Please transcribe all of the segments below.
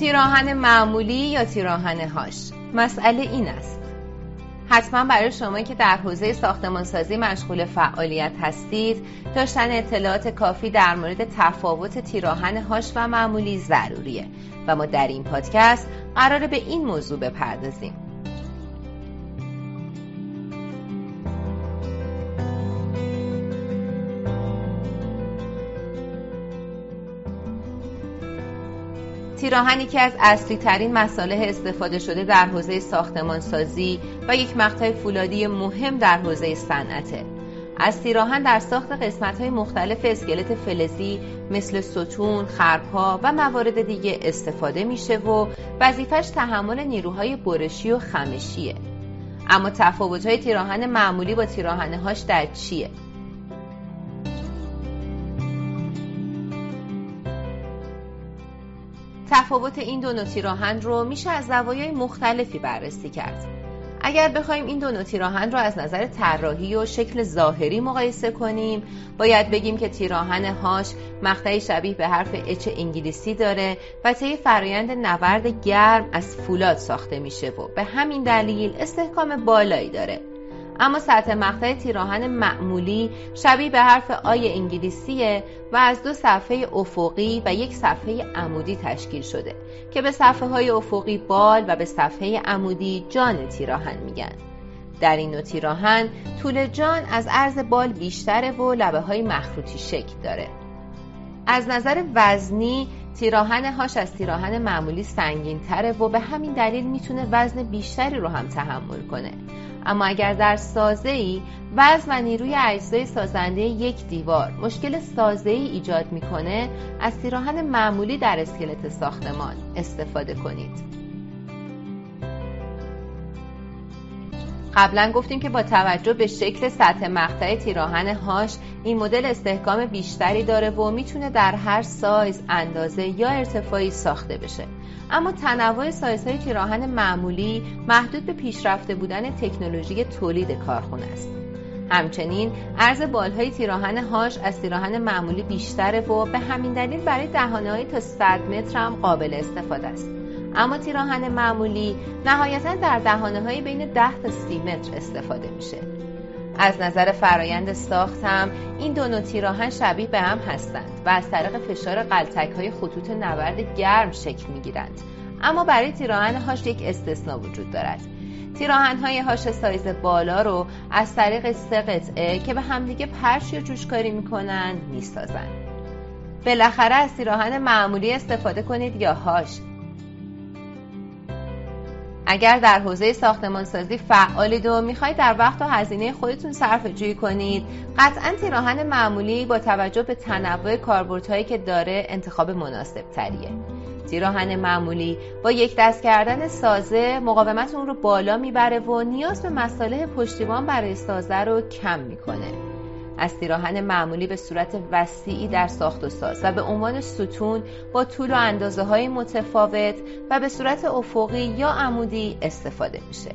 تیراهن معمولی یا تیراهن هاش؟ مسئله این است. حتما برای شما که در حوزه ساختمانسازی مشغول فعالیت هستید داشتن اطلاعات کافی در مورد تفاوت تیراهن هاش و معمولی ضروریه و ما در این پادکست قراره به این موضوع بپردازیم. تیراهن یکی از اصلی ترین مساله استفاده شده در حوزه ساختمان سازی و یک مقطع فولادی مهم در حوزه صنعته از تیراهن در ساخت قسمت های مختلف اسکلت فلزی مثل ستون، خرپا و موارد دیگه استفاده میشه و وظیفش تحمل نیروهای برشی و خمشیه اما تفاوت های تیراهن معمولی با تیراهن هاش در چیه؟ تفاوت این دو نوع تیراهن رو میشه از زوایای مختلفی بررسی کرد. اگر بخوایم این دو نوع تیراهن رو از نظر طراحی و شکل ظاهری مقایسه کنیم باید بگیم که تیراهن هاش مقطعی شبیه به حرف اچ انگلیسی داره و طی فرایند نورد گرم از فولاد ساخته میشه و به همین دلیل استحکام بالایی داره. اما سطح مقطع تیراهن معمولی شبیه به حرف آی انگلیسیه و از دو صفحه افقی و یک صفحه عمودی تشکیل شده که به صفحه های افقی بال و به صفحه عمودی جان تیراهن میگن. در این نوع تیراهن طول جان از عرض بال بیشتره و لبه های مخروطی شکل داره. از نظر وزنی تیراهن هاش از تیراهن معمولی سنگین تره و به همین دلیل می‌تونه وزن بیشتری رو هم تحمل کنه. اما اگر در سازه ای وزن و نیروی اجزای سازنده یک دیوار مشکل سازه ای ایجاد می‌کنه از تیراهن معمولی در اسکلت ساختمان استفاده کنید. قبلا گفتیم که با توجه به شکل سطح مقطع تیراهن هاش این مدل استحکام بیشتری داره و می‌تونه در هر سایز اندازه یا ارتفاعی ساخته بشه. اما تنوع سایزهای تیراهن معمولی محدود به پیشرفته بودن تکنولوژی تولید کارخونه است. همچنین عرض بالهای تیراهن هاش از تیراهن معمولی بیشتره و به همین دلیل برای دهانه تا 100 متر هم قابل استفاده است. اما تیراهن معمولی نهایتا در دهانه های بین 10 تا 30 متر استفاده میشه. از نظر فرایند ساخت هم این دو نوع تیراهن شبیه به هم هستند و از طریق فشار قلتک های خطوط نورد گرم شکل می‌گیرند. اما برای تیراهن هاش یک استثنا وجود دارد. تیراهن های هاش سایز بالا رو از طریق سه قطعه که به همدیگه پرش یا جوشکاری می‌کنند می‌سازند بالاخره از تیراهن معمولی استفاده کنید یا هاش. اگر در حوزه ساختمانسازی فعالید و می‌خواید در وقت و هزینه خودتون صرف جویی کنید. قطعا تیراهن معمولی با توجه به تنوع کاربردهایی که داره انتخاب مناسب تریه تیراهن معمولی با یک دست کردن سازه مقاومت اون رو بالا می‌بره و نیاز به مساله پشتیبان برای سازه رو کم می‌کنه. از تیراهن معمولی به صورت وسیعی در ساخت و ساز و به عنوان ستون با طول و اندازه های متفاوت و به صورت افقی یا عمودی استفاده میشه.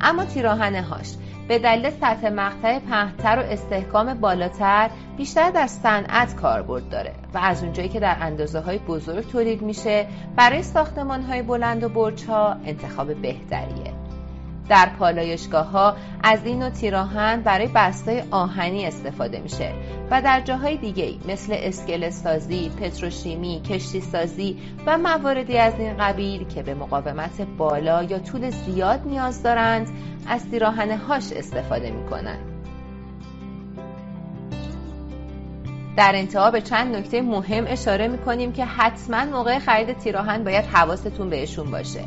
اما تیراهن هاش به دلیل سطح مقطع پهنتر و استحکام بالاتر بیشتر در صنعت کاربرد داره و از اونجایی که در اندازه های بزرگ تولید میشه برای ساختمان های بلند و برچ ها انتخاب بهتریه. در پالایشگاه ها از این نوع تیراهن برای بستای آهنی استفاده میشه و در جاهای دیگه مثل اسکل سازی، پتروشیمی، کشتی سازی و مواردی از این قبیل که به مقاومت بالا یا طول زیاد نیاز دارند از تیراهن هاش استفاده می‌کنند. در انتها به چند نکته مهم اشاره می‌کنیم که حتما موقع خرید تیراهن باید حواستون بهشون باشه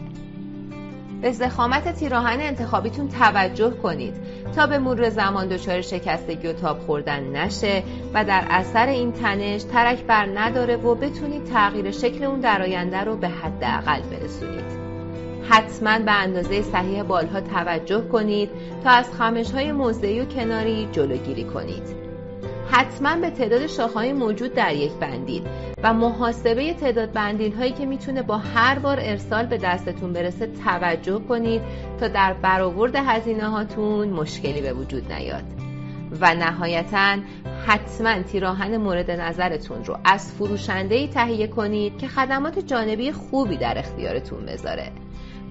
به زخامت تیراهن انتخابیتون توجه کنید تا به مرور زمان دچار شکستگی و تاب خوردن نشه و در اثر این تنش ترک بر نداره و بتونید تغییر شکل اون در آینده رو به حداقل برسونید. حتما به اندازه صحیح بالها توجه کنید تا از خامش های موضعی و کناری جلوگیری کنید. حتما به تعداد شاخه‌های موجود در یک بندیل و محاسبه تعداد بندیل هایی که می‌تونه با هر بار ارسال به دستتون برسه توجه کنید تا در برآورد هزینه هاتون مشکلی به وجود نیاد. و نهایتا حتما تیراهن مورد نظرتون رو از فروشنده تهیه کنید که خدمات جانبی خوبی در اختیارتون بذاره.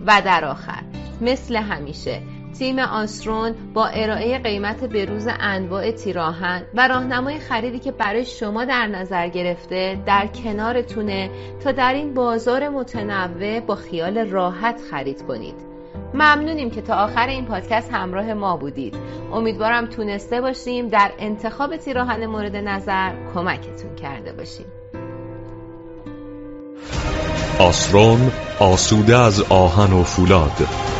و در آخر مثل همیشه تیم آسرون با ارائه قیمت بروز انواع تیراهن و راهنمای خریدی که برای شما در نظر گرفته در کنارتونه تا در این بازار متنوع با خیال راحت خرید کنید. ممنونیم که تا آخر این پادکست همراه ما بودید. امیدوارم تونسته باشیم در انتخاب تیراهن مورد نظر کمکتون کرده باشیم. آسرون آسوده از آهن و فولاد.